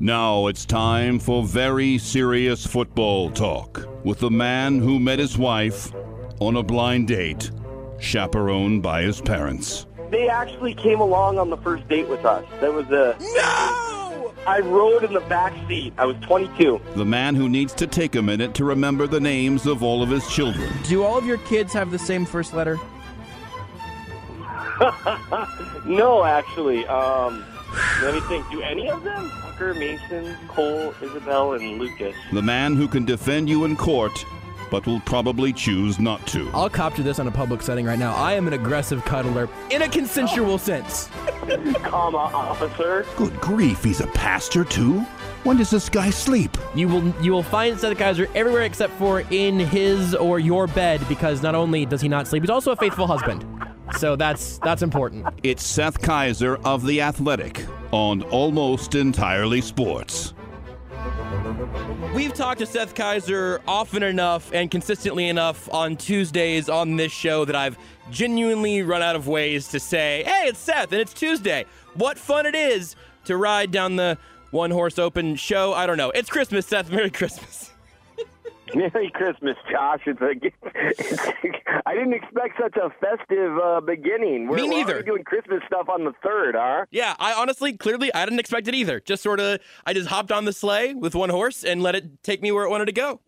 Now it's time for very serious football talk with the man who met his wife on a blind date, chaperoned by his parents. They actually came along on the first date with us. That was a No! I rode in the back seat. I was 22. The man who needs to take a minute to remember the names of all of his children. Do all of your kids have the same first letter? no, actually. Um, let me think. Do any of them? Tucker, Mason, Cole, Isabel, and Lucas. The man who can defend you in court, but will probably choose not to. I'll copter this on a public setting right now. I am an aggressive cuddler in a consensual sense. Comma, officer. Good grief, he's a pastor too? When does this guy sleep? You will you will find Seth Keysor everywhere except for in his or your bed because not only does he not sleep, he's also a faithful husband. So that's that's important. It's Seth Keysor of The Athletic on Almost Entirely Sports. We've talked to Seth Keysor often enough and consistently enough on Tuesdays on this show that I've genuinely run out of ways to say, hey, it's Seth and it's Tuesday. What fun it is to ride down the one horse open show. I don't know. It's Christmas, Seth. Merry Christmas. Merry Christmas, Josh. It's a, it's, I didn't expect such a festive uh, beginning. We're, Me we're neither. doing Christmas stuff on the third, huh? Yeah, I honestly, clearly, I didn't expect it either. Just sort of, I just hopped on the sleigh with one horse and let it take me where it wanted to go.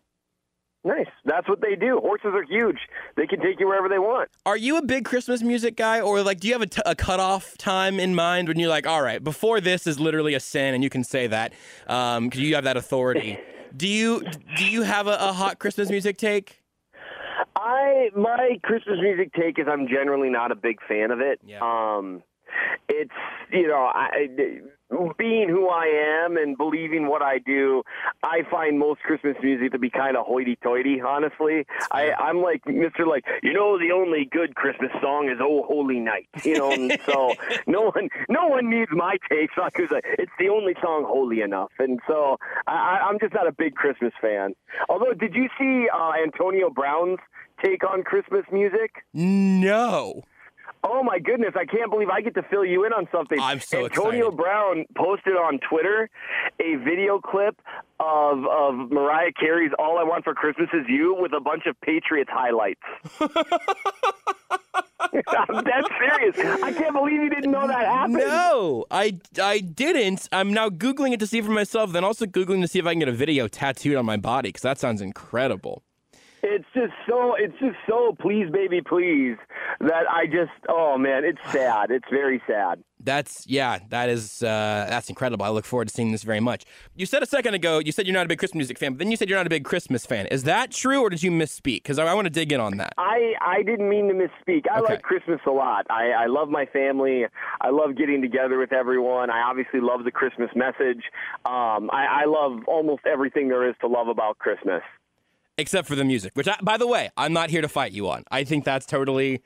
Nice. That's what they do. Horses are huge. They can take you wherever they want. Are you a big Christmas music guy, or like, do you have a, t- a cutoff time in mind when you're like, all right, before this is literally a sin, and you can say that because you have that authority. Do you do you have a, a hot Christmas music take? I my Christmas music take is I'm generally not a big fan of it. Yeah. Um, it's you know I, being who I am and believing what I do, I find most Christmas music to be kind of hoity-toity. Honestly, I, I'm like Mister like you know the only good Christmas song is Oh Holy Night. You know, and so no one no one needs my take because it's the only song holy enough. And so I- I'm just not a big Christmas fan. Although, did you see uh, Antonio Brown's take on Christmas music? No. Oh my goodness! I can't believe I get to fill you in on something. I'm so Antonio excited. Brown posted on Twitter a video clip of of Mariah Carey's "All I Want for Christmas Is You" with a bunch of Patriots highlights. I'm dead serious. I can't believe you didn't know that happened. No, I, I didn't. I'm now Googling it to see for myself, then also Googling to see if I can get a video tattooed on my body because that sounds incredible. It's just so it's just so please baby please that I just oh man it's sad it's very sad. That's yeah, that is uh, that's incredible. I look forward to seeing this very much. You said a second ago you said you're not a big Christmas music fan, but then you said you're not a big Christmas fan. Is that true, or did you misspeak? Because I, I want to dig in on that. I, I didn't mean to misspeak. I Okay. like Christmas a lot. I, I love my family. I love getting together with everyone. I obviously love the Christmas message. Um, I, I love almost everything there is to love about Christmas. Except for the music, which I, by the way, I'm not here to fight you on. I think that's totally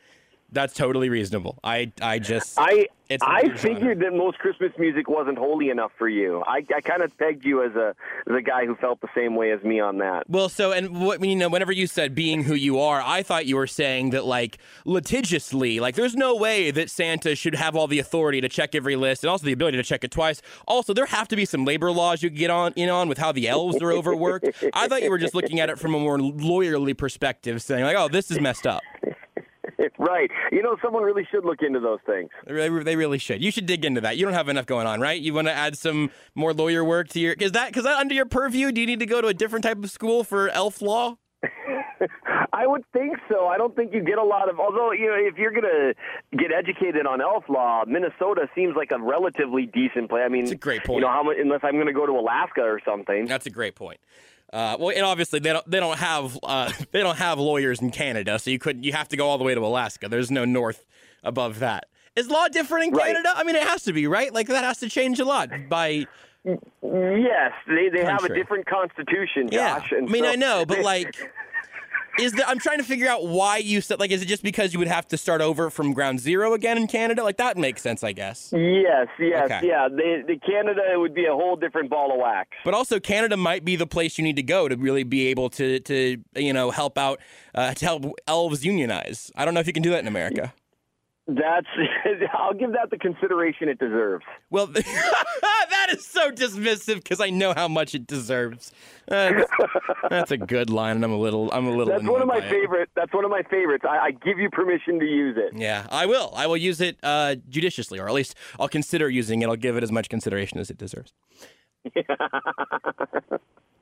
that's totally reasonable. I I just I I weird genre. figured that most Christmas music wasn't holy enough for you. I, I kind of pegged you as a the guy who felt the same way as me on that. Well, so and what you know, whenever you said being who you are, I thought you were saying that like litigiously, like there's no way that Santa should have all the authority to check every list and also the ability to check it twice. Also, there have to be some labor laws you could get on in on with how the elves are overworked. I thought you were just looking at it from a more lawyerly perspective, saying like, oh, this is messed up. right. You know, someone really should look into those things. They they really should. You should dig into that. You don't have enough going on, right? You want to add some more lawyer work to your is that because that under your purview? Do you need to go to a different type of school for elf law? I would think so. I don't think you get a lot of. Although you know, if you're gonna get educated on elf law, Minnesota seems like a relatively decent place. I mean, It's a great point. You know, how much? Unless I'm gonna go to Alaska or something. That's a great point. Uh, well, and obviously they don't they don't have uh, they don't have lawyers in Canada, so you couldn't you have to go all the way to Alaska. There's no north above that. Is law different in Right. Canada? I mean, it has to be, right? Like that has to change a lot by. Yes, they they have a different constitution, Yeah, Josh. and I mean, so I know, but like, is the I'm trying to figure out why you said like, is it just because you would have to start over from ground zero again in Canada? Like that makes sense, I guess. Yes, yes, Okay. yeah. They, the Canada it would be a whole different ball of wax. But also, Canada might be the place you need to go to really be able to to you know help out uh, to help elves unionize. I don't know if you can do that in America. That's I'll give that the consideration it deserves. Well, that is so dismissive because I know how much it deserves. Uh, that's a good line, and I'm a little, I'm a little. That's one of my by it. That's one of my favorites. I, I give you permission to use it. Yeah, I will. I will use it uh, judiciously, or at least I'll consider using it. I'll give it as much consideration as it deserves.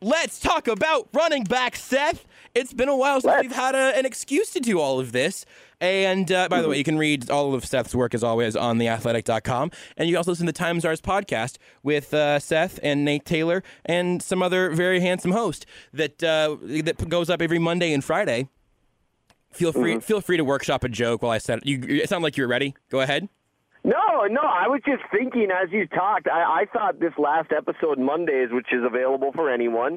Let's talk about running back, Seth. It's been a while since we've had a, an excuse to do all of this. And uh, by the way, you can read all of Seth's work as always on theathletic.com. And you can also listen to the Times Ours podcast with uh, Seth and Nate Taylor and some other very handsome host that uh, that goes up every Monday and Friday. Feel free, feel free to workshop a joke while I said you. It sounded like you were ready. Go ahead. No, no. I was just thinking as you talked. I, I thought this last episode, Mondays, which is available for anyone,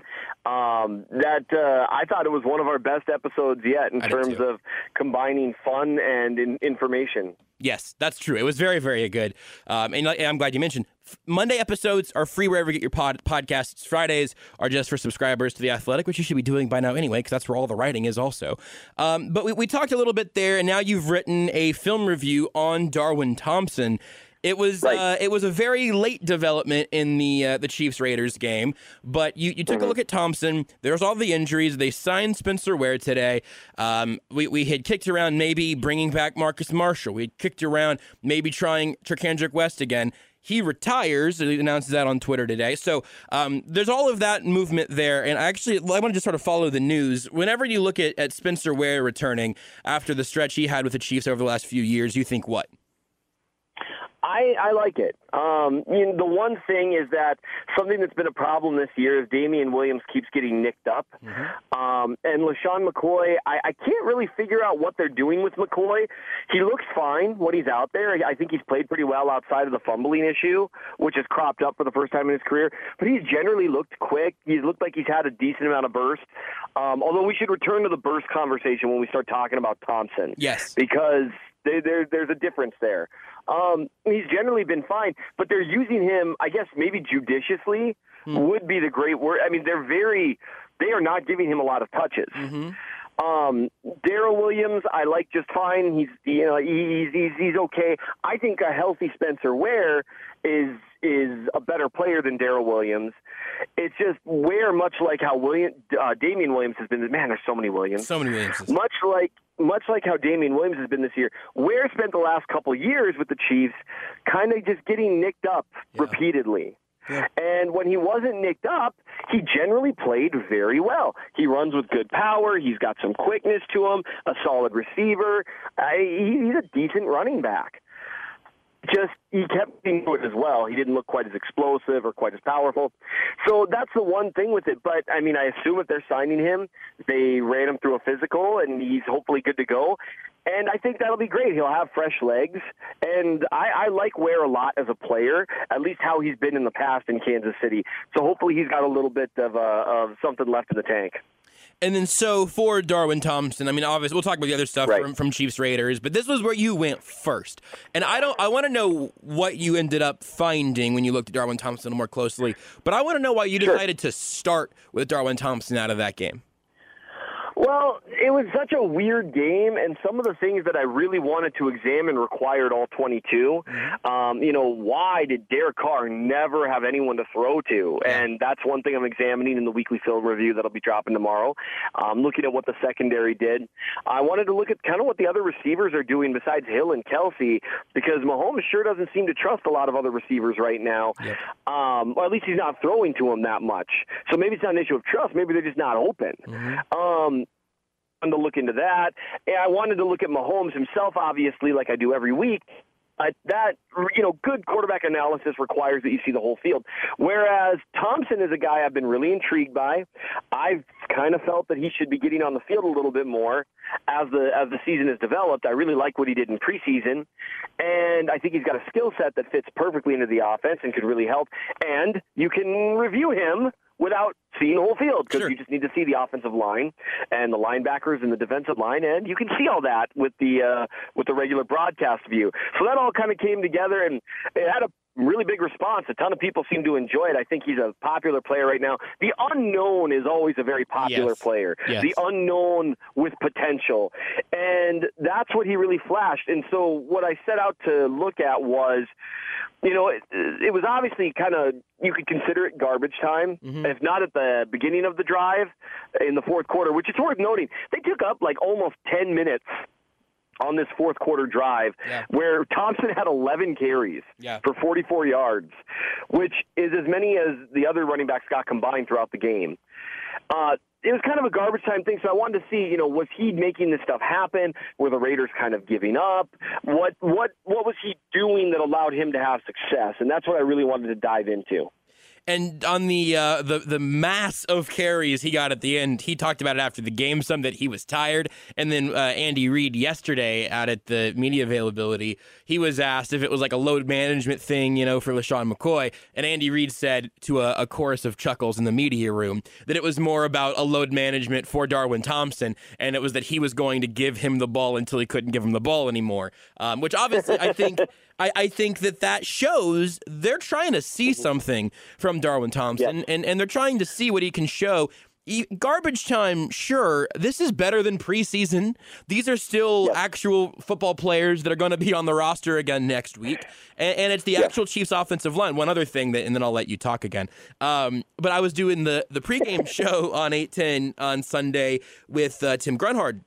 um, that uh, I thought it was one of our best episodes yet in I terms of combining fun and in, information. Yes, that's true. It was very, very good. Um, and, and I'm glad you mentioned Monday episodes are free wherever you get your pod- podcasts. Fridays are just for subscribers to The Athletic, which you should be doing by now anyway, because that's where all the writing is also. Um, but we, we talked a little bit there, and now you've written a film review on Darwin Thompson. It was Right. uh, it was a very late development in the uh, the Chiefs Raiders game, but you, you took a look at Thompson. There's all the injuries. They signed Spencer Ware today. Um, we we had kicked around maybe bringing back Marcus Marshall. We had kicked around maybe trying Charcandrick West again. He retires. He announces that on Twitter today. So um, there's all of that movement there. And actually, I want to just sort of follow the news. Whenever you look at, at Spencer Ware returning after the stretch he had with the Chiefs over the last few years, you think what? I, I like it. Um, you know, the one thing is that something that's been a problem this year is Damien Williams keeps getting nicked up. Um, and LeSean McCoy, I, I can't really figure out what they're doing with McCoy. He looks fine when he's out there. I think he's played pretty well outside of the fumbling issue, which has cropped up for the first time in his career. But he's generally looked quick. He's looked like he's had a decent amount of burst. Um, although we should return to the burst conversation when we start talking about Thompson Yes. because there, there, there's a difference there. Um, he's generally been fine, but they're using him, I guess, maybe judiciously would be the great word. I mean, they're very, they are not giving him a lot of touches. Um, Darrel Williams, I like just fine. He's, you know, he's, he's, he's okay. I think a healthy Spencer Ware is, is a better player than Darrel Williams. It's just Ware, much like how William, uh, Damien Williams has been, man, there's so many Williams So many Williams. much like much like how Damien Williams has been this year, Ware spent the last couple years with the Chiefs kind of just getting nicked up repeatedly. And when he wasn't nicked up, he generally played very well. He runs with good power. He's got some quickness to him, a solid receiver. He, he's a decent running back just he kept being good as well. He didn't look quite as explosive or quite as powerful. So that's the one thing with it. But I mean, I assume if they're signing him, they ran him through a physical, and he's hopefully good to go. And I think that'll be great. He'll have fresh legs, and I, I like Ware a lot as a player. At least how he's been in the past in Kansas City. So hopefully he's got a little bit of uh, of something left in the tank. And then so for Darwin Thompson, I mean, obviously we'll talk about the other stuff Right. from, from Chiefs Raiders, but this was where you went first. And I don't, I want to know what you ended up finding when you looked at Darwin Thompson more closely. But I want to know why you Sure. decided to start with Darwin Thompson out of that game. Well, it was such a weird game, and some of the things that I really wanted to examine required all 22. Um, you know, why did Derek Carr never have anyone to throw to? And that's one thing I'm examining in the weekly film review that'll be dropping tomorrow. Um, looking at what the secondary did. I wanted to look at kind of what the other receivers are doing besides Hill and Kelce, because Mahomes sure doesn't seem to trust a lot of other receivers right now. Um, or at least he's not throwing to them that much. So maybe it's not an issue of trust. Maybe they're just not open. Um, wanted to look into that. And I wanted to look at Mahomes himself, obviously, like I do every week. That you know, good quarterback analysis requires that you see the whole field. Whereas Thompson is a guy I've been really intrigued by. I've kind of felt that he should be getting on the field a little bit more as the as the season has developed. I really like what he did in preseason, and I think he's got a skill set that fits perfectly into the offense and could really help. And you can review him without seeing the whole field because Sure. you just need to see the offensive line and the linebackers and the defensive line, and you can see all that with the uh, with the regular broadcast view. So that all kind of came together, and it had a really big response. A ton of people seem to enjoy it. I think he's a popular player right now. The unknown is always a very popular Yes. player. Yes. The unknown with potential, and that's what he really flashed. And so what I set out to look at was you know, it, it was obviously kind of you could consider it garbage time, Mhm. if not at the beginning of the drive in the fourth quarter, which is worth noting. They took up like almost ten minutes on this fourth quarter drive, Yeah. where Thompson had 11 carries Yeah. for 44 yards, which is as many as the other running backs got combined throughout the game. Uh, it was kind of a garbage time thing, so I wanted to see, you know, was he making this stuff happen? Were the Raiders kind of giving up? What what what was he doing that allowed him to have success? And that's what I really wanted to dive into. And on the uh, the the mass of carries he got at the end, he talked about it after the game some that he was tired. And then uh, Andy Reid yesterday out at the media availability, he was asked if it was like a load management thing, you know, for LeSean McCoy. And Andy Reid said to a, a chorus of chuckles in the media room that it was more about a load management for Darwin Thompson, and it was that he was going to give him the ball until he couldn't give him the ball anymore. Um, which obviously I think. I, I think that that shows they're trying to see something from Darwin Thompson, and, and they're trying to see what he can show. Garbage time, sure. This is better than preseason. These are still actual football players that are going to be on the roster again next week, and, and it's the actual Chiefs' offensive line. One other thing that, and then I'll let you talk again. Um, but I was doing the the pregame show on eight ten on Sunday with uh, Tim Grunhard,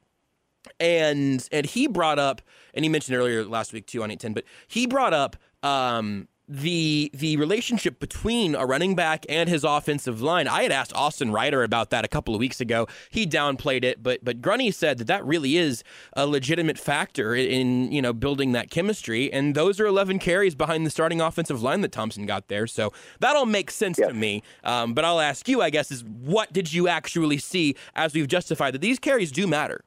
and and he brought up and he mentioned earlier last week too on 810 but he brought up um the the relationship between a running back and his offensive line. I had asked Austin Reiter about that a couple of weeks ago. He downplayed it, but but Grunny said that that really is a legitimate factor in you know building that chemistry. And those are 11 carries behind the starting offensive line that Thompson got there. So that all makes sense to me. Um, but I'll ask you, I guess, is what did you actually see as we've justified that these carries do matter?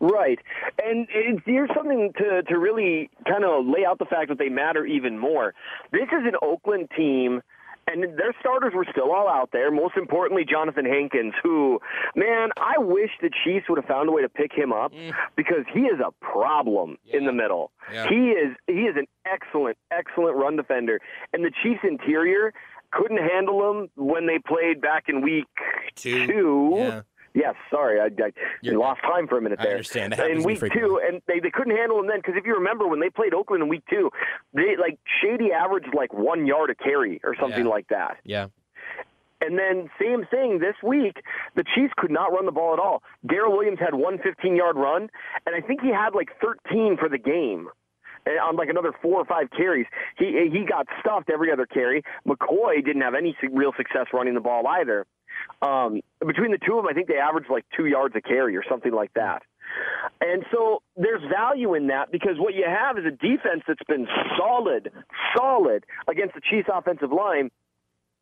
Right. And it's, here's something to, to really kind of lay out the fact that they matter even more. This is an Oakland team. And their starters were still all out there. Most importantly, Johnathan Hankins, who, man, I wish the Chiefs would have found a way to pick him up mm. because he is a problem in the middle. Yeah. He is he is an excellent, excellent run defender. And the Chiefs interior couldn't handle him when they played back in week Two. two. Yeah. Yes, sorry, I, I You're- lost time for a minute there. I understand. That in week two, and they, they couldn't handle him then because if you remember when they played Oakland in week two, they like Shady averaged like one yard a carry or something Yeah. like that. Yeah. And then same thing this week, the Chiefs could not run the ball at all. Darrel Williams had one 15-yard run, and I think he had like 13 for the game. And on like another four or five carries, he eh, he got stuffed every other carry. McCoy didn't have any real success running the ball either. Um, between the two of them, I think they average like two yards a carry or something like that. And so there's value in that because what you have is a defense that's been solid, solid against the Chiefs' offensive line.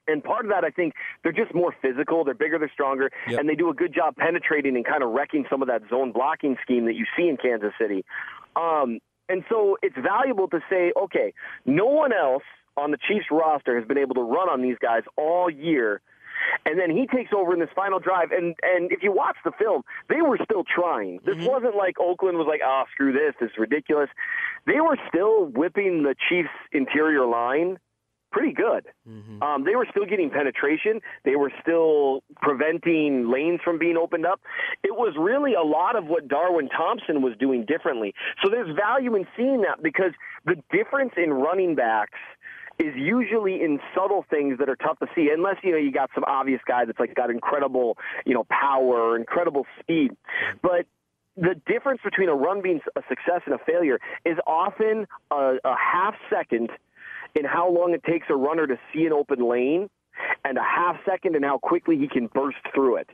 And part of that, I think, they're just more physical. They're bigger, they're stronger, Yep. and they do a good job penetrating and kind of wrecking some of that zone blocking scheme that you see in Kansas City. Um, and so it's valuable to say, okay, no one else on the Chiefs roster has been able to run on these guys all year. And then he takes over in this final drive. And, and if you watch the film, they were still trying. This mm-hmm. wasn't like Oakland was like, oh, screw this. This is ridiculous. They were still whipping the Chiefs' interior line pretty good. Mm-hmm. Um, they were still getting penetration. They were still preventing lanes from being opened up. It was really a lot of what Darwin Thompson was doing differently. So there's value in seeing that because the difference in running backs is usually in subtle things that are tough to see unless you know you got some obvious guy that's like got incredible you know power incredible speed but the difference between a run being a success and a failure is often a, a half second in how long it takes a runner to see an open lane and a half second in how quickly he can burst through it.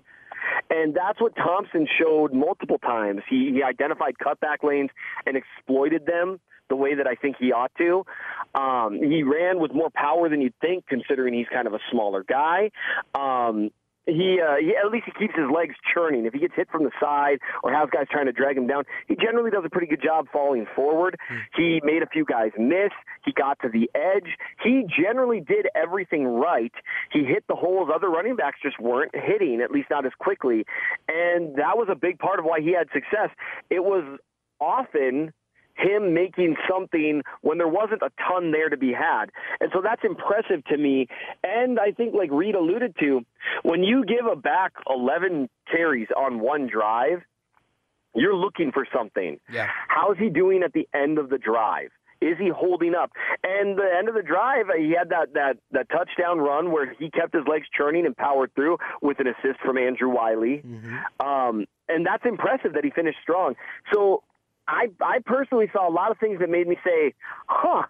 And that's what Thompson showed multiple times. He, he identified cutback lanes and exploited them the way that I think he ought to. Um, he ran with more power than you'd think, considering he's kind of a smaller guy. Um, he, uh, he at least he keeps his legs churning. If he gets hit from the side or has guys trying to drag him down, he generally does a pretty good job falling forward. He made a few guys miss. He got to the edge. He generally did everything right. He hit the holes other running backs just weren't hitting, at least not as quickly. And that was a big part of why he had success. It was often him making something when there wasn't a ton there to be had. And so that's impressive to me. And I think, like Reid alluded to, when you give a back 11 carries on one drive, you're looking for something. Yeah. How's he doing at the end of the drive? Is he holding up? And the end of the drive, he had that, that, that touchdown run where he kept his legs churning and powered through with an assist from Andrew Wylie. Um, and that's impressive that he finished strong. So I, I personally saw a lot of things that made me say, huh,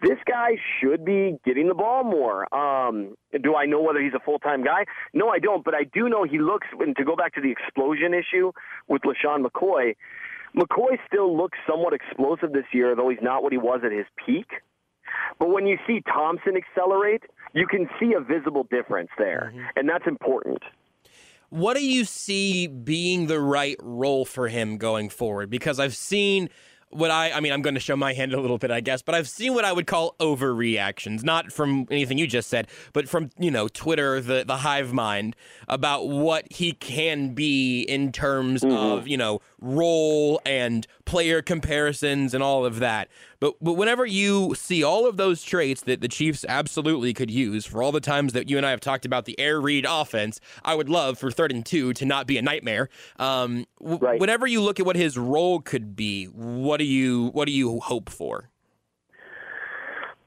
this guy should be getting the ball more. Um, do I know whether he's a full time guy? No, I don't. But I do know he looks, and to go back to the explosion issue with LeSean McCoy, McCoy still looks somewhat explosive this year, though he's not what he was at his peak. But when you see Thompson accelerate, you can see a visible difference there, and that's important. What do you see being the right role for him going forward? Because I've seen what I, I mean, I'm going to show my hand a little bit, I guess, but I've seen what I would call overreactions, not from anything you just said, but from, you know, Twitter, the, the hive mind about what he can be in terms mm-hmm. of, you know, role and player comparisons and all of that. But, but whenever you see all of those traits that the Chiefs absolutely could use for all the times that you and I have talked about the Air Reid offense, I would love for third and two to not be a nightmare. Um, w- Right. Whenever you look at what his role could be, what do you what do you hope for?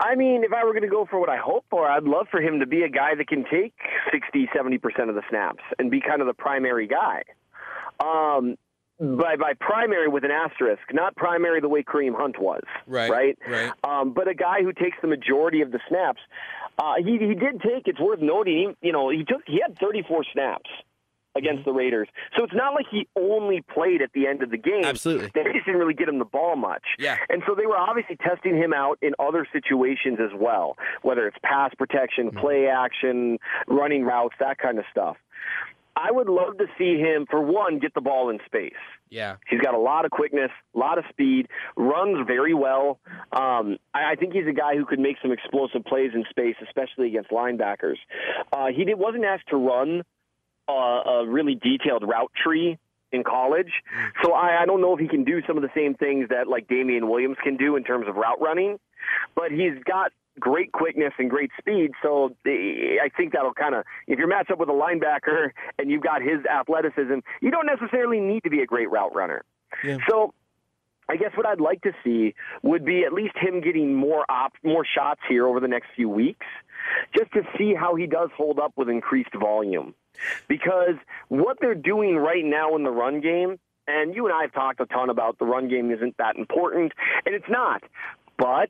I mean, if I were going to go for what I hope for, I'd love for him to be a guy that can take 60, 70% of the snaps and be kind of the primary guy. Um, by, by primary with an asterisk, not primary the way Kareem Hunt was. Right, Right? right. Um, but a guy who takes the majority of the snaps. Uh, he, he did take, it's worth noting, he, you know, he took, he had 34 snaps against the Raiders. So it's not like he only played at the end of the game. Absolutely. They just didn't really get him the ball much. Yeah. And so they were obviously testing him out in other situations as well, whether it's pass protection, Mm-hmm. play action, running routes, that kind of stuff. I would love to see him, for one, get the ball in space. Yeah. He's got a lot of quickness, a lot of speed, runs very well. Um, I, I think he's a guy who could make some explosive plays in space, especially against linebackers. Uh, he did, wasn't asked to run uh, a really detailed route tree in college, so I, I don't know if he can do some of the same things that like Damien Williams can do in terms of route running. But he's got great quickness and great speed, so the, I think that'll kind of if you're matched up with a linebacker and you've got his athleticism, you don't necessarily need to be a great route runner. Yeah. So I guess what I'd like to see would be at least him getting more op- more shots here over the next few weeks, just to see how he does hold up with increased volume. Because what they're doing right now in the run game, and you and I have talked a ton about the run game isn't that important, and it's not, but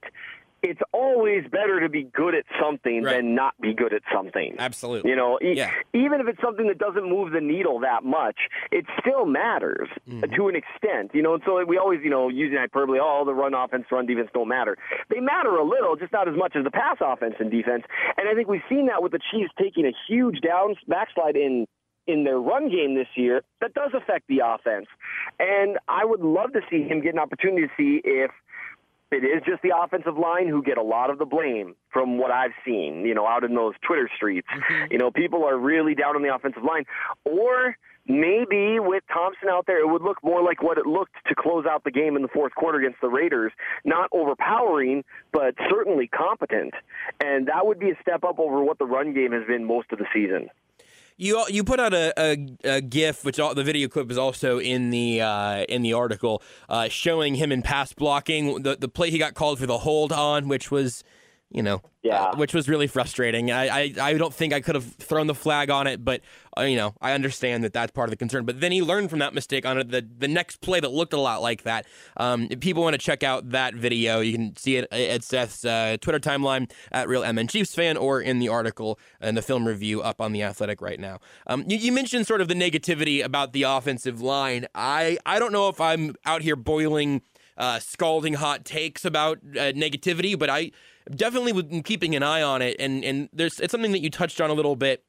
it's always better to be good at something Right. than not be good at something. Absolutely. You know, e- Yeah. even if it's something that doesn't move the needle that much, it still matters Mm-hmm. to an extent. You know, and so we always, you know, using hyperbole, oh, the run offense, run defense don't matter. They matter a little, just not as much as the pass offense and defense. And I think we've seen that with the Chiefs taking a huge down backslide in in their run game this year. That does affect the offense. And I would love to see him get an opportunity to see if it is just the offensive line who get a lot of the blame from what I've seen, you know, out in those Twitter streets. Mm-hmm. You know, people are really down on the offensive line. Or maybe with Thompson out there, it would look more like what it looked to close out the game in the fourth quarter against the Raiders. Not overpowering, but certainly competent. And that would be a step up over what the run game has been most of the season. You you put out a, a, a GIF, which all, the video clip is also in the uh, in the article, uh, showing him in pass blocking. The the play he got called for the hold on, which was, you know, Yeah. uh, which was really frustrating. I, I I don't think I could have thrown the flag on it, but uh, you know I understand that that's part of the concern. But then he learned from that mistake on. The the next play that looked a lot like that. Um, if people want to check out that video, you can see it at Seth's uh, Twitter timeline at Real MN Chiefs fan or in the article and the film review up on the Athletic right now. Um, you, you mentioned sort of the negativity about the offensive line. I I don't know if I'm out here boiling uh, scalding hot takes about uh, negativity, but I definitely keeping an eye on it. And and there's it's something that you touched on a little bit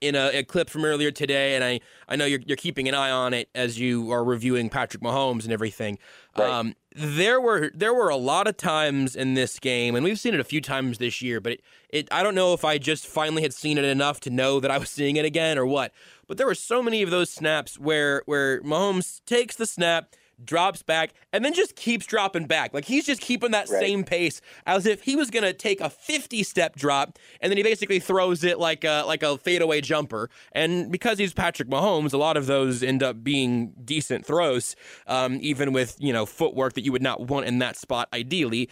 in a, a, clip from earlier today, and I, I know you're, you're keeping an eye on it as you are reviewing Patrick Mahomes and everything. Right. Um, there were there were a lot of times in this game, and we've seen it a few times this year. But it, it I don't know if I just finally had seen it enough to know that I was seeing it again or what. But there were so many of those snaps where where Mahomes takes the snap drops back, and then just keeps dropping back. Like he's just keeping that right. same pace as if he was gonna take a 50 step drop, and then he basically throws it like a like a fadeaway jumper. And because he's Patrick Mahomes, a lot of those end up being decent throws, um, even with you know footwork that you would not want in that spot ideally.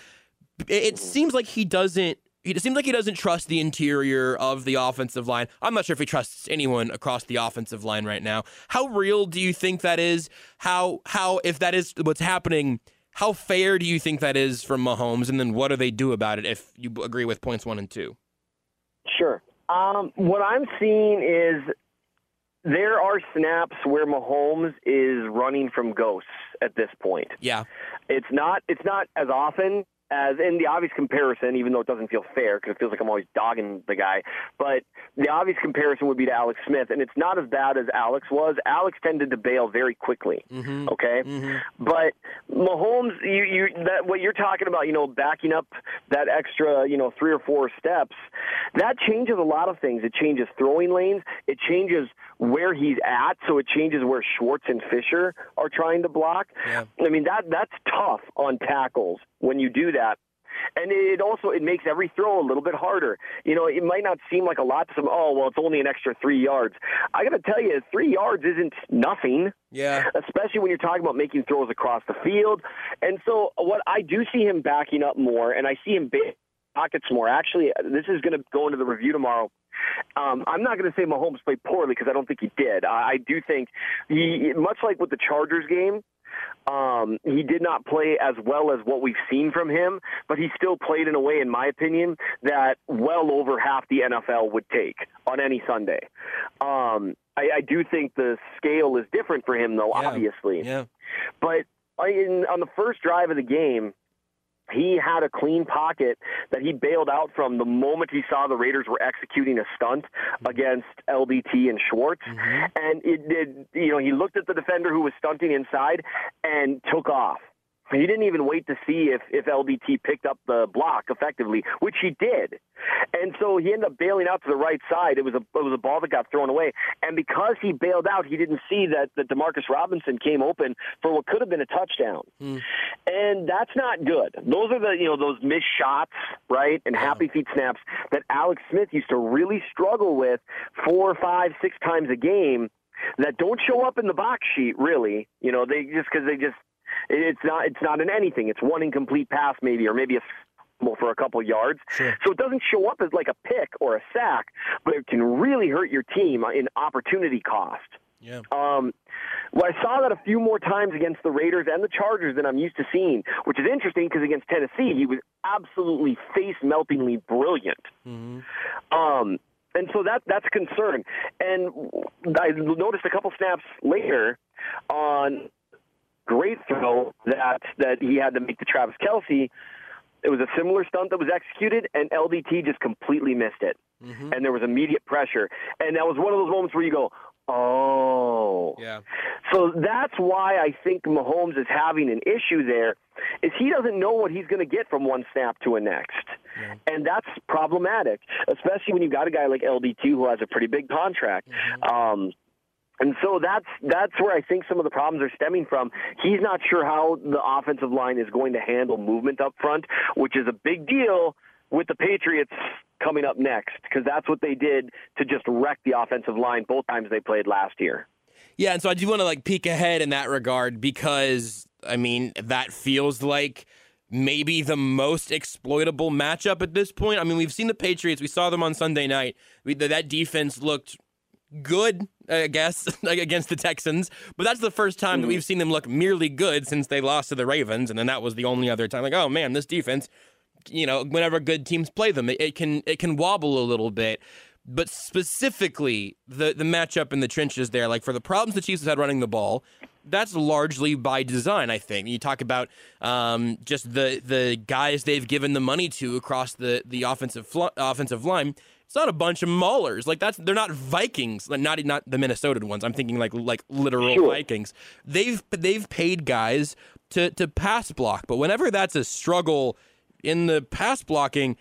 It, it seems like he doesn't he seems like he doesn't trust the interior of the offensive line. I'm not sure if he trusts anyone across the offensive line right now. How real do you think that is? How how if that is what's happening, how fair do you think that is from Mahomes? And then what do they do about it if you agree with points one and two? Sure. Um, what I'm seeing is there are snaps where Mahomes is running from ghosts at this point. Yeah. It's not it's not as often as in the obvious comparison, even though it doesn't feel fair because it feels like I'm always dogging the guy. But the obvious comparison would be to Alex Smith, and it's not as bad as Alex was. Alex tended to bail very quickly. Mm-hmm. Okay, mm-hmm. but Mahomes, you you that what you're talking about, you know, backing up that extra, you know, three or four steps, that changes a lot of things. It changes throwing lanes. It changes where he's at, so it changes where Schwartz and Fisher are trying to block. Yeah. I mean that that's tough on tackles when you do that. And it also it makes every throw a little bit harder. You know, it might not seem like a lot to some. Oh, well, it's only an extra three yards. I got to tell you, three yards isn't nothing. Yeah. Especially when you're talking about making throws across the field. And so, what I do see him backing up more, and I see him pockets more. Actually, this is going to go into the review tomorrow. Um, I'm not going to say Mahomes played poorly because I don't think he did. I, I do think he, much like with the Chargers game, um, he did not play as well as what we've seen from him, but he still played in a way, in my opinion, that well over half the NFL would take on any Sunday. Um, I, I do think the scale is different for him, though, Yeah. obviously. Yeah. But in, on the first drive of the game, he had a clean pocket that he bailed out from the moment he saw the Raiders were executing a stunt against LDT and Schwartz. Mm-hmm. And it did, you know, he looked at the defender who was stunting inside and took off. He didn't even wait to see if, if LDT picked up the block effectively, which he did. And so he ended up bailing out to the right side. It was a it was a ball that got thrown away. And because he bailed out, he didn't see that, that Demarcus Robinson came open for what could have been a touchdown. Hmm. And that's not good. Those are the you know those missed shots, right? And happy feet snaps that Alex Smith used to really struggle with four, five, six times a game that don't show up in the box sheet really. You know, they just because they just it's not it's not in anything. It's one incomplete pass maybe or maybe a fumble for a couple yards. Sure. So it doesn't show up as like a pick or a sack, but it can really hurt your team in opportunity cost. Yeah. Um, well, I saw that a few more times against the Raiders and the Chargers than I'm used to seeing, which is interesting because against Tennessee he was absolutely face meltingly brilliant. Um, and so that that's a concern. And I noticed a couple snaps later on great throw that that he had to make to Travis Kelce. It was a similar stunt that was executed, and LDT just completely missed it. And there was immediate pressure. And that was one of those moments where you go, oh. Yeah. So that's why I think Mahomes is having an issue there is he doesn't know what he's going to get from one snap to a next. And that's problematic, especially when you've got a guy like LDT who has a pretty big contract. Um, and so that's that's where I think some of the problems are stemming from. He's not sure how the offensive line is going to handle movement up front, which is a big deal with the Patriots coming up next because that's what they did to just wreck the offensive line both times they played last year. Yeah, and so I do want to like peek ahead in that regard because I mean that feels like maybe the most exploitable matchup at this point. I mean, we've seen the Patriots. We saw them on Sunday night. We, that defense looked good, I guess, against the Texans. But that's the first time that we've seen them look merely good since they lost to the Ravens, and then that was the only other time. Like, oh man, this defense, you know, whenever good teams play them, it, it can it can wobble a little bit. but specifically the the matchup in the trenches there, like for the problems the Chiefs have had running the ball, that's largely by design. I think you talk about um, just the the guys they've given the money to across the the offensive fl- offensive line. It's not a bunch of maulers. Like that's they're not Vikings. Like not not the Minnesota ones. I'm thinking like like literal Sure. Vikings. They've they've paid guys to to pass block, but whenever that's a struggle in the pass blocking,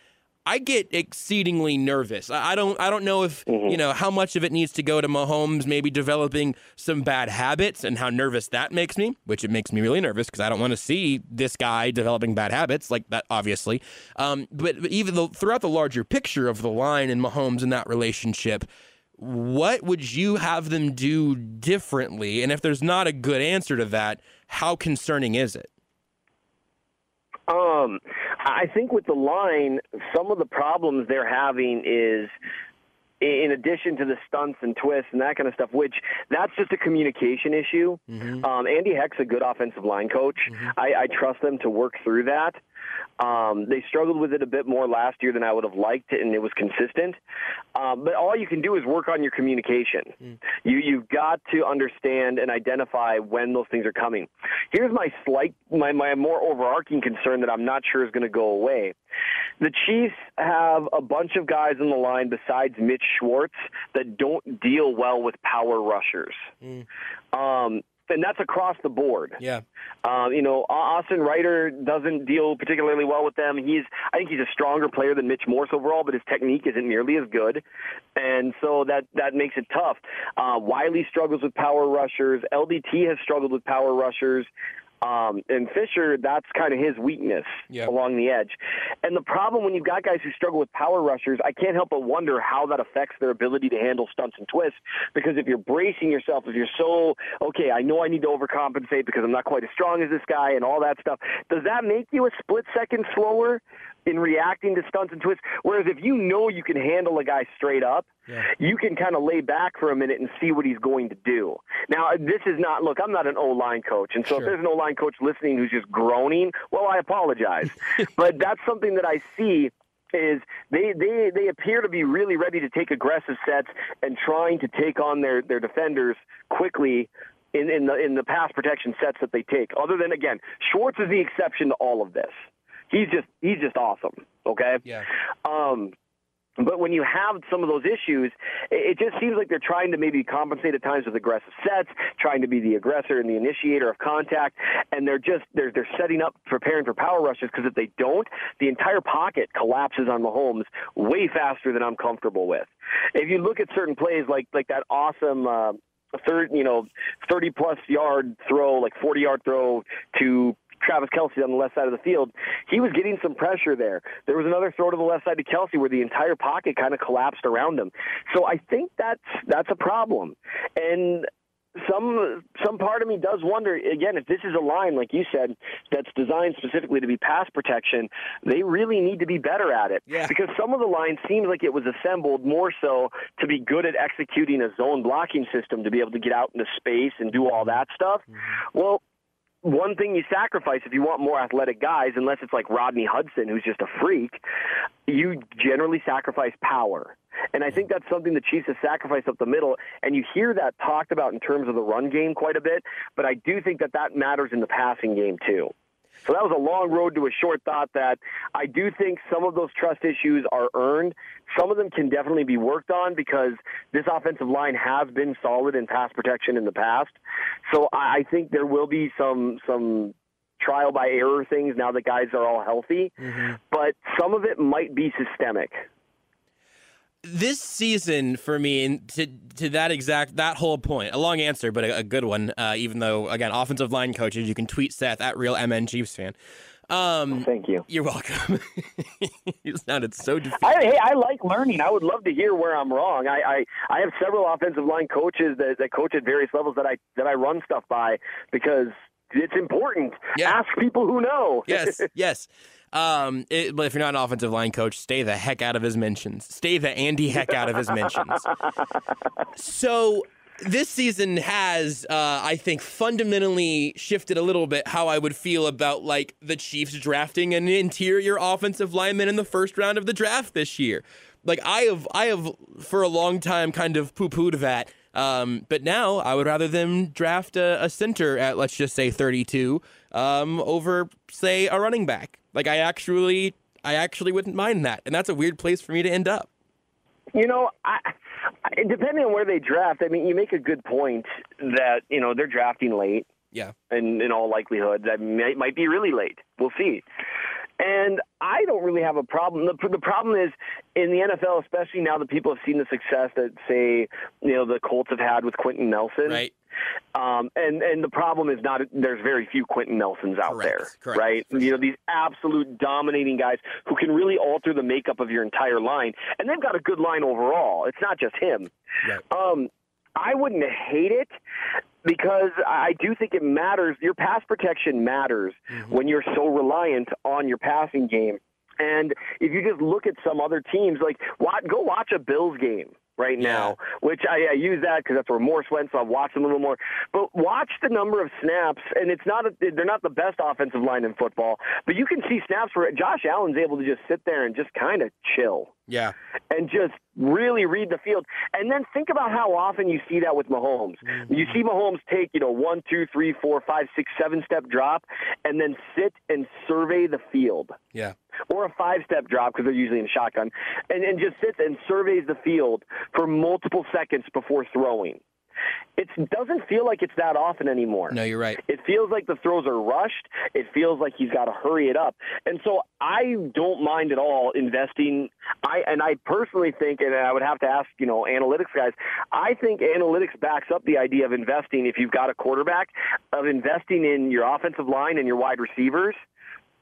I get exceedingly nervous. I I don't I don't know if you know how much of it needs to go to Mahomes maybe developing some bad habits and how nervous that makes me, which it makes me really nervous because I don't want to see this guy developing bad habits like that obviously. Um, but, but even though throughout the larger picture of the line and Mahomes and that relationship, what would you have them do differently? And if there's not a good answer to that, how concerning is it? Um, I think with the line, some of the problems they're having is in addition to the stunts and twists and that kind of stuff, which that's just a communication issue. Um, Andy Heck's a good offensive line coach. I, I trust them to work through that. Um, they struggled with it a bit more last year than I would have liked, it, and it was consistent. Um, but all you can do is work on your communication. You you've got to understand and identify when those things are coming. Here's my slight, my my more overarching concern that I'm not sure is going to go away. The Chiefs have a bunch of guys in the line besides Mitch Schwartz that don't deal well with power rushers. Um, and that's across the board. Yeah. Um, you know, Austin Reiter doesn't deal particularly well with them. He's, I think he's a stronger player than Mitch Morse overall, but his technique isn't nearly as good, and so that that makes it tough. Uh, Wylie struggles with power rushers. LDT has struggled with power rushers. Um, and Fisher, that's kind of his weakness Yeah. along the edge. And the problem when you've got guys who struggle with power rushers, I can't help but wonder how that affects their ability to handle stunts and twists. Because if you're bracing yourself, if you're so, okay, I know I need to overcompensate because I'm not quite as strong as this guy and all that stuff, does that make you a split second slower in reacting to stunts and twists? Whereas if you know you can handle a guy straight up, you can kind of lay back for a minute and see what he's going to do. Now, this is not, look, I'm not an O line coach. And so if there's an O line coach listening who's just groaning, well, I apologize. but that's something that I see is they, they they appear to be really ready to take aggressive sets and trying to take on their, their defenders quickly in, in the in the pass protection sets that they take. Other than again, Schwartz is the exception to all of this. He's just he's just awesome. Okay. Yeah. Um, but when you have some of those issues, it just seems like they're trying to maybe compensate at times with aggressive sets, trying to be the aggressor and the initiator of contact, and they're just they're they're setting up, preparing for power rushes because if they don't, the entire pocket collapses on Mahomes way faster than I'm comfortable with. If you look at certain plays like like that awesome. Uh, Third, you know, thirty plus yard throw, like forty yard throw to Travis Kelce on the left side of the field, he was getting some pressure there. There was another throw to the left side to Kelce where the entire pocket kind of collapsed around him. So I think that's that's a problem. And some some part of me does wonder again if this is a line like you said that's designed specifically to be pass protection they really need to be better at it Yeah. because some of the line seems like it was assembled more so to be good at executing a zone blocking system to be able to get out into space and do all that stuff mm-hmm. well one thing you sacrifice if you want more athletic guys, unless it's like Rodney Hudson, who's just a freak, you generally sacrifice power. And I think that's something the Chiefs have sacrificed up the middle, and you hear that talked about in terms of the run game quite a bit, but I do think that that matters in the passing game too. So that was a long road to a short thought that I do think some of those trust issues are earned. Some of them can definitely be worked on because this offensive line has been solid in pass protection in the past. So I think there will be some some trial by error things now that guys are all healthy, mm-hmm. but some of it might be systemic. This season for me and to to that exact that whole point a long answer but a, a good one uh, even though again offensive line coaches you can tweet seth at real mn chiefs fan um Thank you. you're welcome you sounded so defeated I, hey, I like learning. I would love to hear where I'm wrong. I, I, I have several offensive line coaches that, that coach at various levels that I that I run stuff by because it's important. Yeah. Ask people who know. yes yes um it, but if you're not an offensive line coach stay the heck out of his mentions stay the andy heck out of his mentions so this season has uh, i think fundamentally shifted a little bit how i would feel about like the chiefs drafting an interior offensive lineman in the first round of the draft this year Like I have, I have for a long time kind of poo pooed that. Um, but now I would rather them draft a, a center at let's just say 32 um, over say a running back. Like I actually, I actually wouldn't mind that, and that's a weird place for me to end up. You know, I, I, depending on where they draft, I mean, you make a good point that you know they're drafting late. Yeah. And in all likelihood, that might, might be really late. We'll see. And I don't really have a problem. The, the problem is in the NFL, especially now that people have seen the success that, say, you know, the Colts have had with Quenton Nelson. Right. Um, and and the problem is not there's very few Quenton Nelsons out Correct. there, Correct. right? For You know these absolute dominating guys who can really alter the makeup of your entire line, and they've got a good line overall. It's not just him. Right. Um, I wouldn't hate it because I do think it matters. Your pass protection matters Mm-hmm. when you're so reliant on your passing game. And if you just look at some other teams, like go watch a Bills game right now, which I, I use that because that's where Morse went, so I've watched them a little more. But watch the number of snaps, and it's not a, they're not the best offensive line in football, but you can see snaps where Josh Allen's able to just sit there and just kind of chill Yeah. and just really read the field. And then think about how often you see that with Mahomes. Mm-hmm. You see Mahomes take, you know, one, two, three, four, five, six, seven step drop and then sit and survey the field. Yeah. Or a five step drop because they're usually in shotgun, and, and just sits and surveys the field for multiple seconds before throwing. It doesn't feel like it's that often anymore. No, you're right. It feels like the throws are rushed. It feels like he's got to hurry it up. And so I don't mind at all investing. I and I personally think, and I would have to ask, you know, analytics guys. I think analytics backs up the idea of investing if you've got a quarterback, of investing in your offensive line and your wide receivers.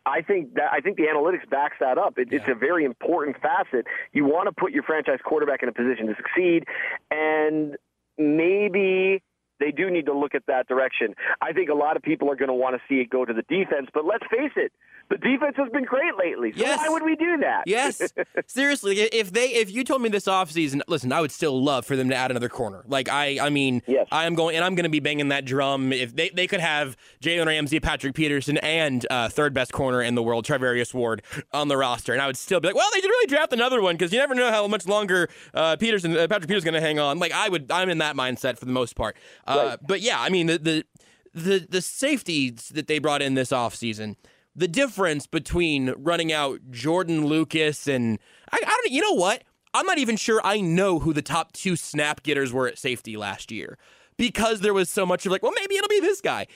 I think that I think the analytics backs that up. It, It's a very important facet. You want to put your franchise quarterback in a position to succeed, and maybe they do need to look at that direction. I think a lot of people are going to want to see it go to the defense, but let's face it, the defense has been great lately. So Yes. why would we do that? Yes. Seriously, if they if you told me this offseason, listen, I would still love for them to add another corner. Like I I mean, Yes. I am going and I'm going to be banging that drum if they, they could have Jalen Ramsey, Patrick Peterson and uh, third best corner in the world, Charvarius Ward on the roster and I would still be like, well, they did really draft another one because you never know how much longer uh, Peterson uh, Patrick Peterson's going to hang on. Like I would I'm in that mindset for the most part. Uh, but yeah, I mean the the the the safeties that they brought in this offseason the difference between running out Jordan Lucas and I, I don't you know what? I'm not even sure I know who the top two snap getters were at safety last year because there was so much of like well maybe it'll be this guy.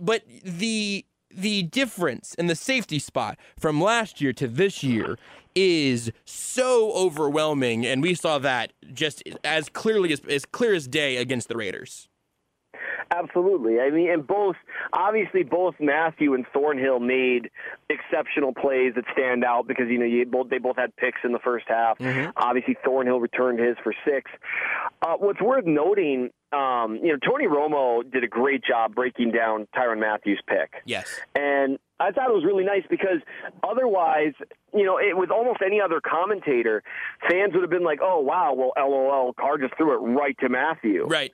But the the difference in the safety spot from last year to this year is so overwhelming. And we saw that just as clearly as as clear as day against the Raiders. Absolutely. I mean, and both obviously both Mathieu and Thornhill made exceptional plays that stand out because you know you both they both had picks in the first half. Obviously, Thornhill returned his for six. Uh, what's worth noting, um, you know, Tony Romo did a great job breaking down Tyrann Mathieu's pick. Yes. And I thought it was really nice because otherwise, you know, it, with almost any other commentator, fans would have been like, "Oh, wow, well, LOL, Carr just threw it right to Mathieu." Right.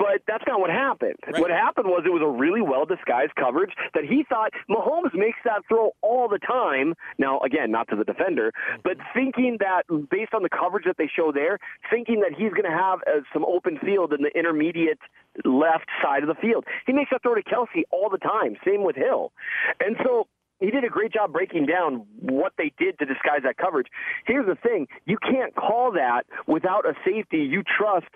But that's not what happened. Right. What happened was it was a really well disguised coverage that he thought Mahomes makes that throw all the time. Now, again, not to the defender, but thinking that based on the coverage that they show there, thinking that he's going to have uh, some open field in the intermediate left side of the field. He makes that throw to Kelce all the time. Same with Hill. And so he did a great job breaking down what they did to disguise that coverage. Here's the thing you can't call that without a safety you trust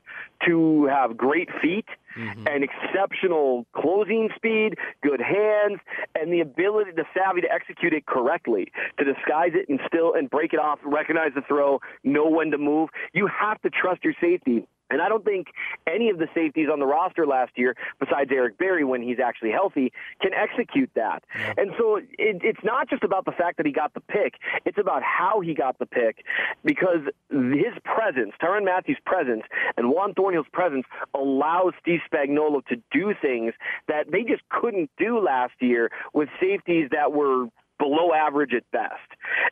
to have great feet mm-hmm. and exceptional closing speed, good hands, and the ability, the savvy to execute it correctly, to disguise it and still and break it off, recognize the throw, know when to move. You have to trust your safety. And I don't think any of the safeties on the roster last year, besides Eric Berry when he's actually healthy, can execute that. And so it, it's not just about the fact that he got the pick, it's about how he got the pick because his presence, Tyrann Mathieu's presence, and Juan Thornhill's presence allows Steve Spagnuolo to do things that they just couldn't do last year with safeties that were below average at best.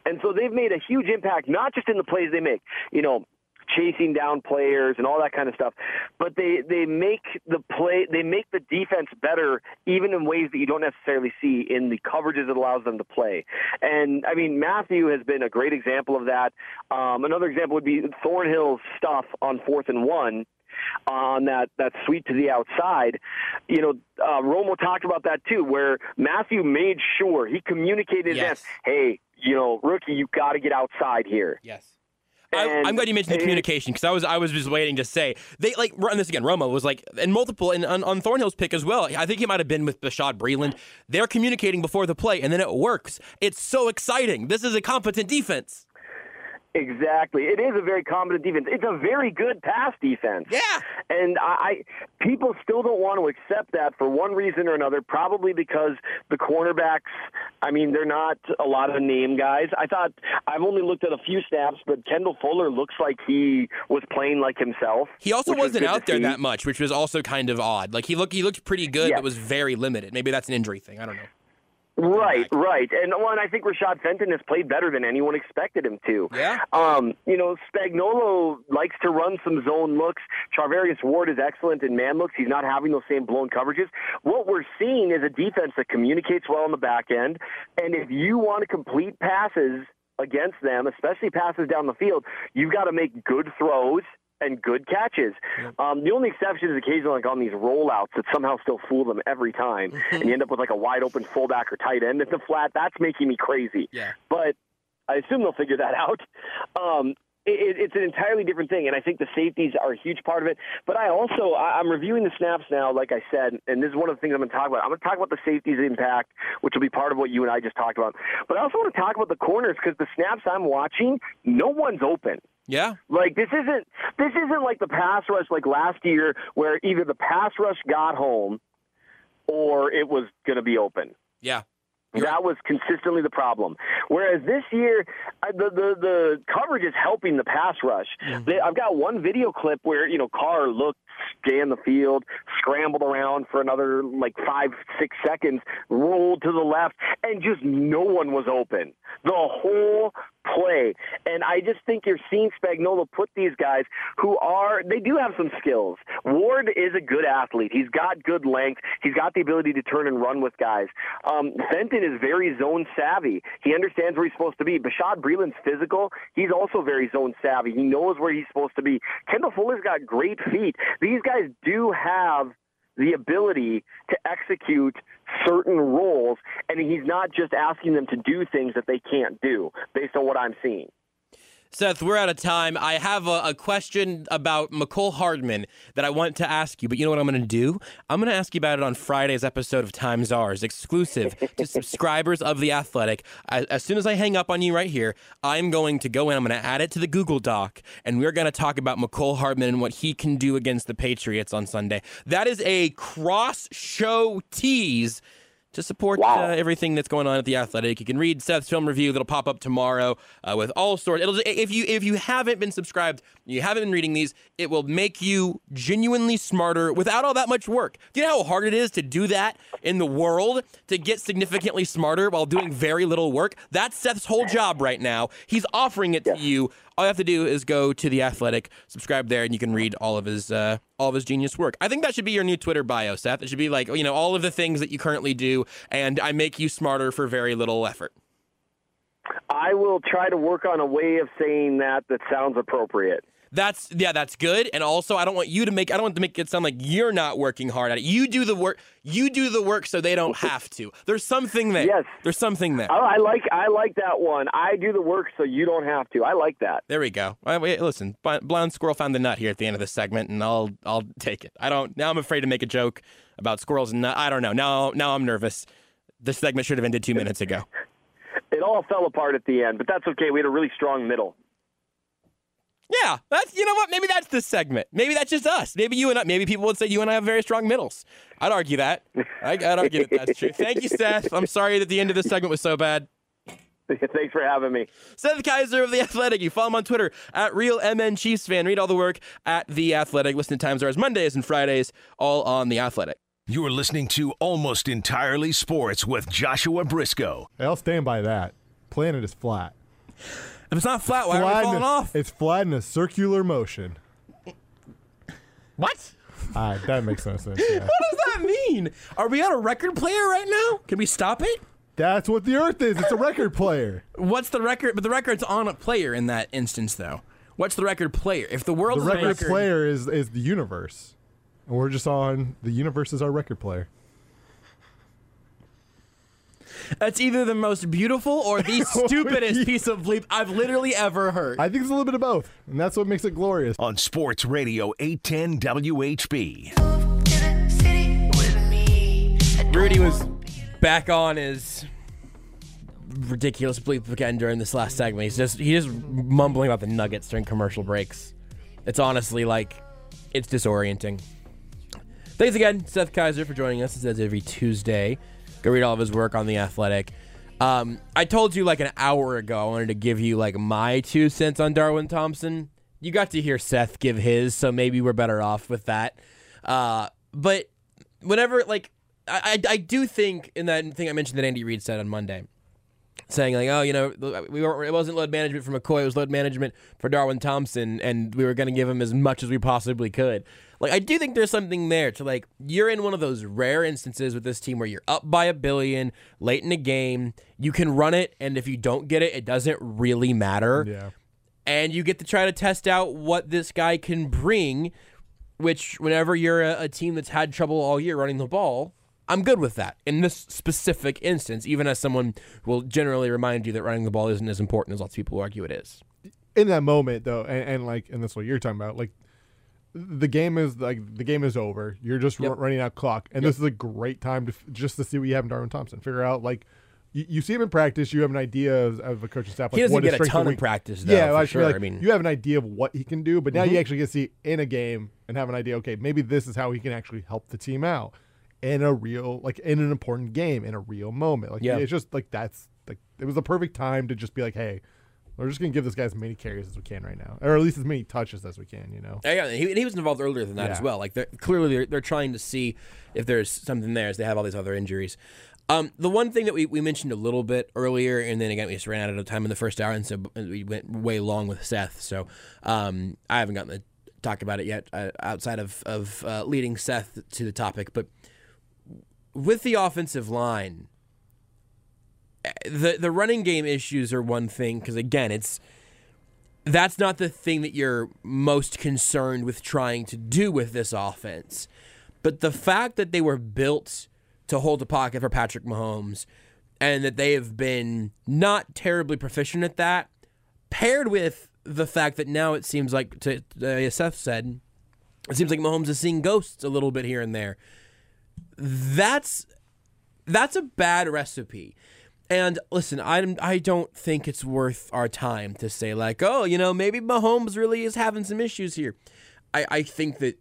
And so they've made a huge impact, not just in the plays they make. You know, chasing down players and all that kind of stuff. But they they make the play they make the defense better even in ways that you don't necessarily see in the coverages it allows them to play. And I mean Mathieu has been a great example of that. Um, another example would be Thornhill's stuff on fourth and one on that that sweep to the outside. You know, uh, Romo talked about that too, where Mathieu made sure he communicated Yes. that, hey, you know, rookie, you got to get outside here. Yes. I, I'm glad you mentioned the communication because I was I was just waiting to say they like run this again. Romo was like and multiple and on, on Thornhill's pick as well. I think he might have been with Bashaud Breeland. They're communicating before the play and then it works. It's so exciting. This is a competent defense. Exactly. It is a very competent defense. It's a very good pass defense. Yeah. And I, I people still don't want to accept that for one reason or another, probably because the cornerbacks, I mean, they're not a lot of name guys. I thought I've only looked at a few snaps, but Kendall Fuller looks like he was playing like himself. He also was wasn't out there see. that much, which was also kind of odd. Like he looked he looked pretty good, Yes. but was very limited. Maybe that's an injury thing. I don't know. Right, right. And one, I think Rashad Fenton has played better than anyone expected him to. Yeah. Um, you know, Spagnuolo likes to run some zone looks. Charvarius Ward is excellent in man looks. He's not having those same blown coverages. What we're seeing is a defense that communicates well on the back end. And if you want to complete passes against them, especially passes down the field, you've got to make good throws and good catches. Um, the only exception is occasionally like on these rollouts that somehow still fool them every time, and you end up with like a wide open fullback or tight end at the flat. That's making me crazy. Yeah. But I assume they'll figure that out. Um, it, it's an entirely different thing, and I think the safeties are a huge part of it. But I also I'm reviewing the snaps now, like I said, and this is one of the things I'm going to talk about. I'm going to talk about the safeties impact, which will be part of what you and I just talked about. But I also want to talk about the corners because the snaps I'm watching, no one's open. Yeah. Like this isn't this isn't like the pass rush like last year where either the pass rush got home or it was going to be open. Yeah. That was consistently the problem. Whereas this year, the the, the coverage is helping the pass rush. Mm-hmm. They, I've got one video clip where you know Carr looked, scanned the field, scrambled around for another like five six seconds, rolled to the left, and just no one was open the whole play. And I just think you're seeing Spagnuolo put these guys who are they do have some skills. Ward is a good athlete. He's got good length. He's got the ability to turn and run with guys. Um, Fenton is very zone savvy. He understands where he's supposed to be. Bashaud Breeland's physical. He's also very zone savvy. He knows where he's supposed to be. Kendall Fuller's got great feet. These guys do have the ability to execute certain roles, and he's not just asking them to do things that they can't do based on what I'm seeing. Seth, we're out of time. I have a, a question about Mecole Hardman that I want to ask you, but you know what I'm going to do? I'm going to ask you about it on Friday's episode of Times Ours, exclusive to subscribers of The Athletic. As, soon as I hang up on you right here, I'm going to go in, I'm going to add it to the Google Doc, and we're going to talk about Mecole Hardman and what he can do against the Patriots on Sunday. That is a cross show tease to support Wow. uh, everything that's going on at the Athletic. You can read Seth's film review that'll pop up tomorrow uh, with all sorts. It'll if you if you haven't been subscribed, you haven't been reading these, it will make you genuinely smarter without all that much work. Do you know how hard it is to do that in the world to get significantly smarter while doing very little work? That's Seth's whole job right now. He's offering it to you. All you have to do is go to the Athletic, subscribe there, and you can read all of his uh, all of his genius work. I think that should be your new Twitter bio, Seth. It should be like you know all of the things that you currently do, and I make you smarter for very little effort. I will try to work on a way of saying that that sounds appropriate. That's yeah, that's good. And also, I don't want you to make I don't want to make it sound like you're not working hard at it. You do the work. You do the work so they don't have to. There's something there. Yes. There's something there. Oh, I like I like that one. I do the work so you don't have to. I like that. There we go. I, wait, listen, Bl- blind squirrel found the nut here at the end of the segment, and I'll I'll take it. I don't now. I'm afraid to make a joke about squirrels and nut. I don't know. Now now I'm nervous. This segment should have ended two minutes ago. It all fell apart at the end, but that's okay. We had a really strong middle. Yeah, that's you know what? Maybe that's this segment. Maybe that's just us. Maybe you and I, maybe people would say you and I have very strong middles. I'd argue that. I, I'd argue that that's true. Thank you, Seth. I'm sorry that the end of this segment was so bad. Thanks for having me. Seth Keysor of The Athletic. You follow him on Twitter at RealMN Chiefs fan. Read all the work at The Athletic. Listen to Times Ours Mondays and Fridays, all on The Athletic. You're listening to Almost Entirely Sports with Joshua Briscoe. I'll stand by that. Planet is flat. If it's not flat, why are we in falling a, off? It's flat in a circular motion. What? Ah, that makes no sense. Yeah. What does that mean? Are we on a record player right now? Can we stop it? That's what the Earth is. It's a record player. What's the record? But the record's on a player in that instance, though. What's the record player? If the world The is a record player is is the universe, and we're just on the universe is our record player. That's either the most beautiful or the stupidest piece of bleep I've literally ever heard. I think it's a little bit of both, and that's what makes it glorious. On Sports Radio 810 WHB. Rudy was back on his ridiculous bleep again during this last segment. He's just he's just mumbling about the Nuggets during commercial breaks. It's honestly like it's disorienting. Thanks again, Seth Keysor, for joining us. It says every Tuesday. Go read all of his work on the Athletic. Um, I told you like an hour ago I wanted to give you like my two cents on Darwin Thompson. You got to hear Seth give his, so maybe we're better off with that. Uh, but whenever like I, I I do think in that thing I mentioned that Andy Reid said on Monday, saying like, oh, you know, we weren't it wasn't load management for McCoy, it was load management for Darwin Thompson, and we were going to give him as much as we possibly could. Like I do think there's something there to like you're in one of those rare instances with this team where you're up by a billion late in the game, you can run it, and if you don't get it, it doesn't really matter Yeah. and you get to try to test out what this guy can bring. Which, whenever you're a, a team that's had trouble all year running the ball, I'm good with that. In this specific instance, even as someone will generally remind you that running the ball isn't as important as lots of people argue it is. in that moment though, and, and like, and that's what you're talking about. Like, the game is like the game is over. You're just Yep. ru- running out clock, and this is a great time to f- just to see what you have in Darwin Thompson. Figure out like. You, you see him in practice. You have an idea of, of a coaching staff. Like, He doesn't what get a ton of practice, though, Yeah, sure. like I mean- you have an idea of what he can do, but now Mhm. you actually get to see in a game and have an idea. Okay, maybe this is how he can actually help the team out in a real, like in an important game, in a real moment. Like Yeah. it's just like that's like it was the perfect time to just be like, hey, we're just gonna give this guy as many carries as we can right now, or at least as many touches as we can. You know. Yeah, he, and he was involved earlier than that as well. Like they're, clearly, they're, they're trying to see if there's something there as they have all these other injuries. Um, the one thing that we, we mentioned a little bit earlier, and then again we just ran out of time in the first hour, and so we went way long with Seth. So um, I haven't gotten to talk about it yet uh, outside of of uh, leading Seth to the topic. But with the offensive line, the the running game issues are one thing because again it's that's not the thing that you're most concerned with trying to do with this offense. But the fact that they were built to hold the pocket for Patrick Mahomes and that they have been not terribly proficient at that, paired with the fact that now it seems like, to, uh, Seth said, it seems like Mahomes is seeing ghosts a little bit here and there. That's that's a bad recipe. And listen, I I don't think it's worth our time to say like, oh, you know, maybe Mahomes really is having some issues here. I, I think that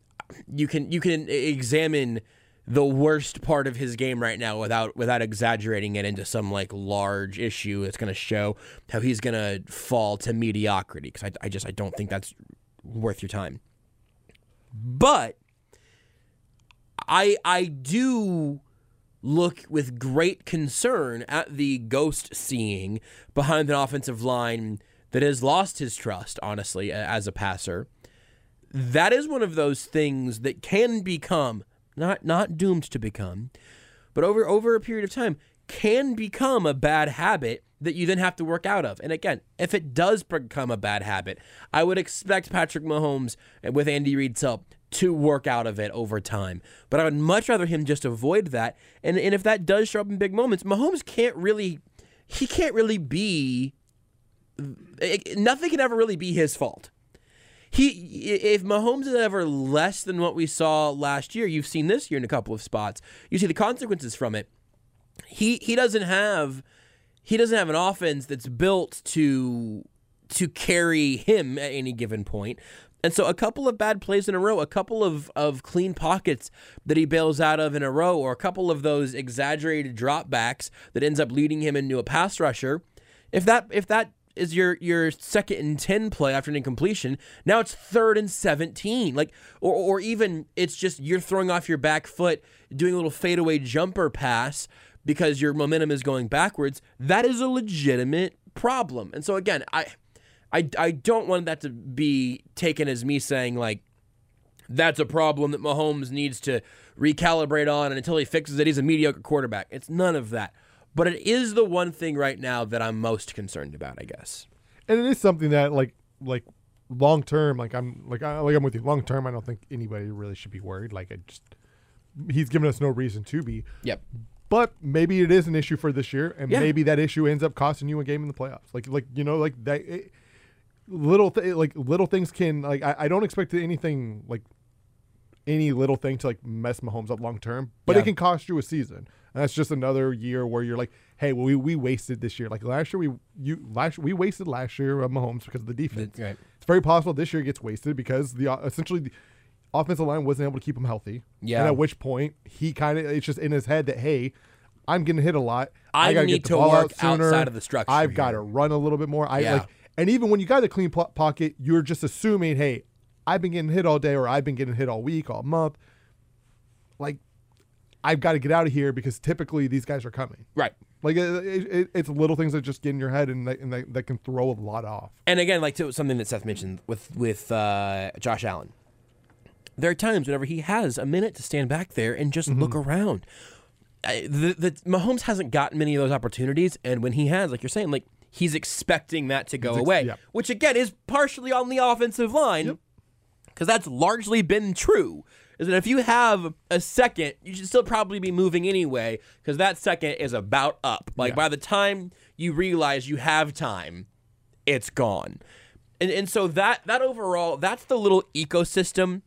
you can you can examine the worst part of his game right now without without exaggerating it into some like large issue that's going to show how he's going to fall to mediocrity because I, I just I don't think that's worth your time. But I I do look with great concern at the ghost seeing behind an offensive line that has lost his trust, honestly, as a passer. That is one of those things that can become not not doomed to become, but over over a period of time can become a bad habit that you then have to work out of. And again, if it does become a bad habit, I would expect Patrick Mahomes with Andy Reid's help to work out of it over time. But I would much rather him just avoid that. And and if that does show up in big moments, Mahomes can't really he can't really be it- nothing can ever really be his fault. He if Mahomes is ever less than what we saw last year, you've seen this year in a couple of spots. You see the consequences from it. He he doesn't have he doesn't have an offense that's built to to carry him at any given point. And so a couple of bad plays in a row, a couple of, of clean pockets that he bails out of in a row, or a couple of those exaggerated dropbacks that ends up leading him into a pass rusher. If that if that is your your second and ten play after an incompletion, now it's third and seventeen. Like or or even it's just you're throwing off your back foot, doing a little fadeaway jumper pass because your momentum is going backwards. That is a legitimate problem. And so again, I I, I don't want that to be taken as me saying like that's a problem that Mahomes needs to recalibrate on and until he fixes it he's a mediocre quarterback. It's none of that. But it is the one thing right now that I'm most concerned about, I guess. and it is something that like like long term like i'm like I, like i'm with you long term i don't think anybody really should be worried like i just he's given us no reason to be Yep. but maybe it is an issue for this year and Yeah. maybe that issue ends up costing you a game in the playoffs like like you know like that it, little th- like little things can like I, I don't expect anything like any little thing to like mess Mahomes up long term, but Yeah. it can cost you a season. And that's just another year where you're like, hey, well, we, we wasted this year. Like last year, we you last we wasted last year of Mahomes because of the defense. Right. It's very possible this year gets wasted because the essentially the offensive line wasn't able to keep him healthy. Yeah. And at which point he kind of it's just in his head that hey, I'm getting hit a lot. I gotta need get the to ball work out sooner. outside of the structure I've got to run a little bit more. I Yeah. like, and even when you got a clean po- pocket, you're just assuming, hey, I've been getting hit all day, or I've been getting hit all week, all month. Like, I've got to get out of here because typically these guys are coming. Right. Like it, it, it- it's little things that just get in your head and that, and that, that can throw a lot off. And again, like to something that Seth mentioned with with uh, Josh Allen. There are times whenever he has a minute to stand back there and just look around. I, the, the Mahomes hasn't gotten many of those opportunities, and when he has, like you're saying, like he's expecting that to go ex- away, yeah. which again is partially on the offensive line, because that's largely been true. Is that if you have a second, you should still probably be moving anyway, because that second is about up. Like Yeah. by the time you realize you have time, it's gone. And and so that that overall, that's the little ecosystem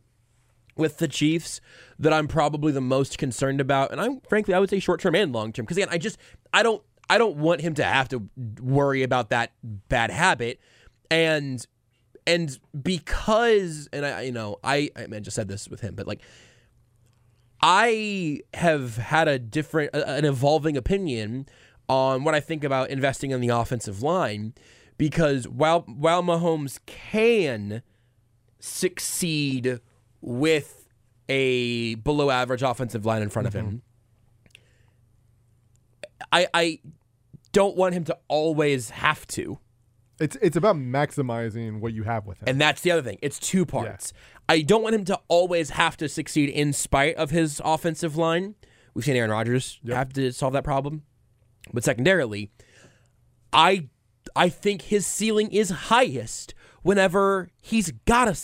with the Chiefs that I'm probably the most concerned about. And I'm frankly, I would say short term and long term. Because again, I just I don't I don't want him to have to worry about that bad habit. And and because and I you know, I I, mean, I just said this with him, but like I have had a different, an evolving opinion on what I think about investing in the offensive line, because while while Mahomes can succeed with a below average offensive line in front of him, mm-hmm. I I don't want him to always have to. It's it's about maximizing what you have with him. And that's the other thing. It's two parts. I don't want him to always have to succeed in spite of his offensive line. We've seen Aaron Rodgers have to solve that problem. But secondarily, I I think his ceiling is highest whenever he's got a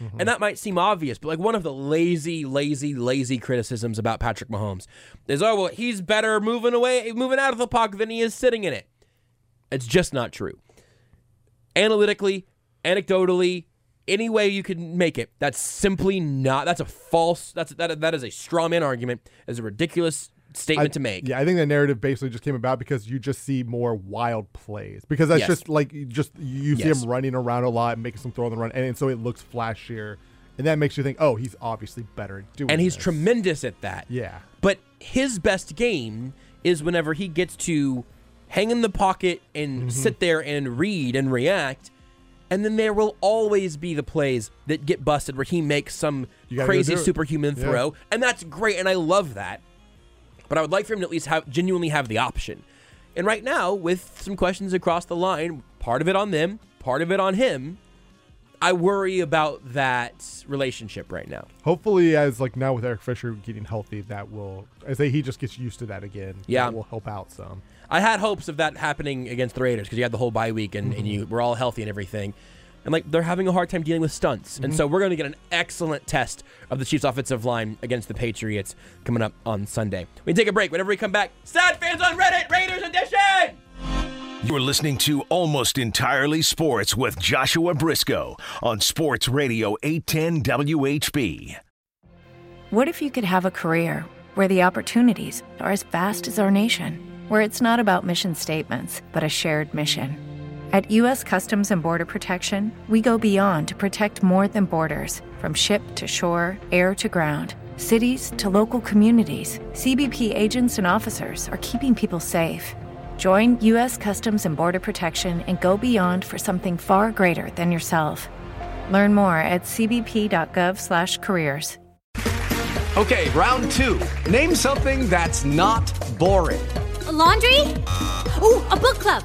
2nd And that might seem obvious, but like one of the lazy, lazy, lazy criticisms about Patrick Mahomes is, oh well, he's better moving away, moving out of the pocket than he is sitting in it. It's just not true analytically, anecdotally, any way you can make it. That's simply not. That's a false. That's that. That is a straw man argument. Is a ridiculous statement to make. Yeah, I think the narrative basically just came about because you just see more wild plays because that's Yes. just like you just you see Yes. him running around a lot, making some throw on the run, and, so it looks flashier, and that makes you think, oh, he's obviously better at doing. and he's this. tremendous at that. Yeah, But his best game is whenever he gets to hang in the pocket and Mm-hmm. sit there and read and react. And then there will always be the plays that get busted where he makes some You gotta go crazy superhuman Yeah. throw. And that's great. And I love that. But I would like for him to at least have genuinely have the option. And right now, with some questions across the line, part of it on them, part of it on him, I worry about that relationship right now. hopefully, as like now with Eric Fisher getting healthy, that will I say he just gets used to that again. Yeah. that will help out some. I had hopes of that happening against the Raiders because you had the whole bye week and, and mm-hmm. you were all healthy and everything. And like they're having a hard time dealing with stunts. And mm-hmm. so we're going to get an excellent test of the Chiefs offensive line against the Patriots coming up on Sunday. We take a break. Whenever we come back, sad fans on Reddit, Raiders edition! You're listening to Almost Entirely Sports with Joshua Briscoe on Sports Radio 810 WHB. What if you could have a career where the opportunities are as vast as our nation, where it's not about mission statements, but a shared mission? At U.S. Customs and Border Protection, we go beyond to protect more than borders from ship to shore, air to ground. Cities to local communities, CBP agents and officers are keeping people safe. Join U.S. Customs and Border Protection and go beyond for something far greater than yourself. Learn more at cbp.gov/careers. Okay, round two. Name something that's not boring. A laundry? Ooh, a book club.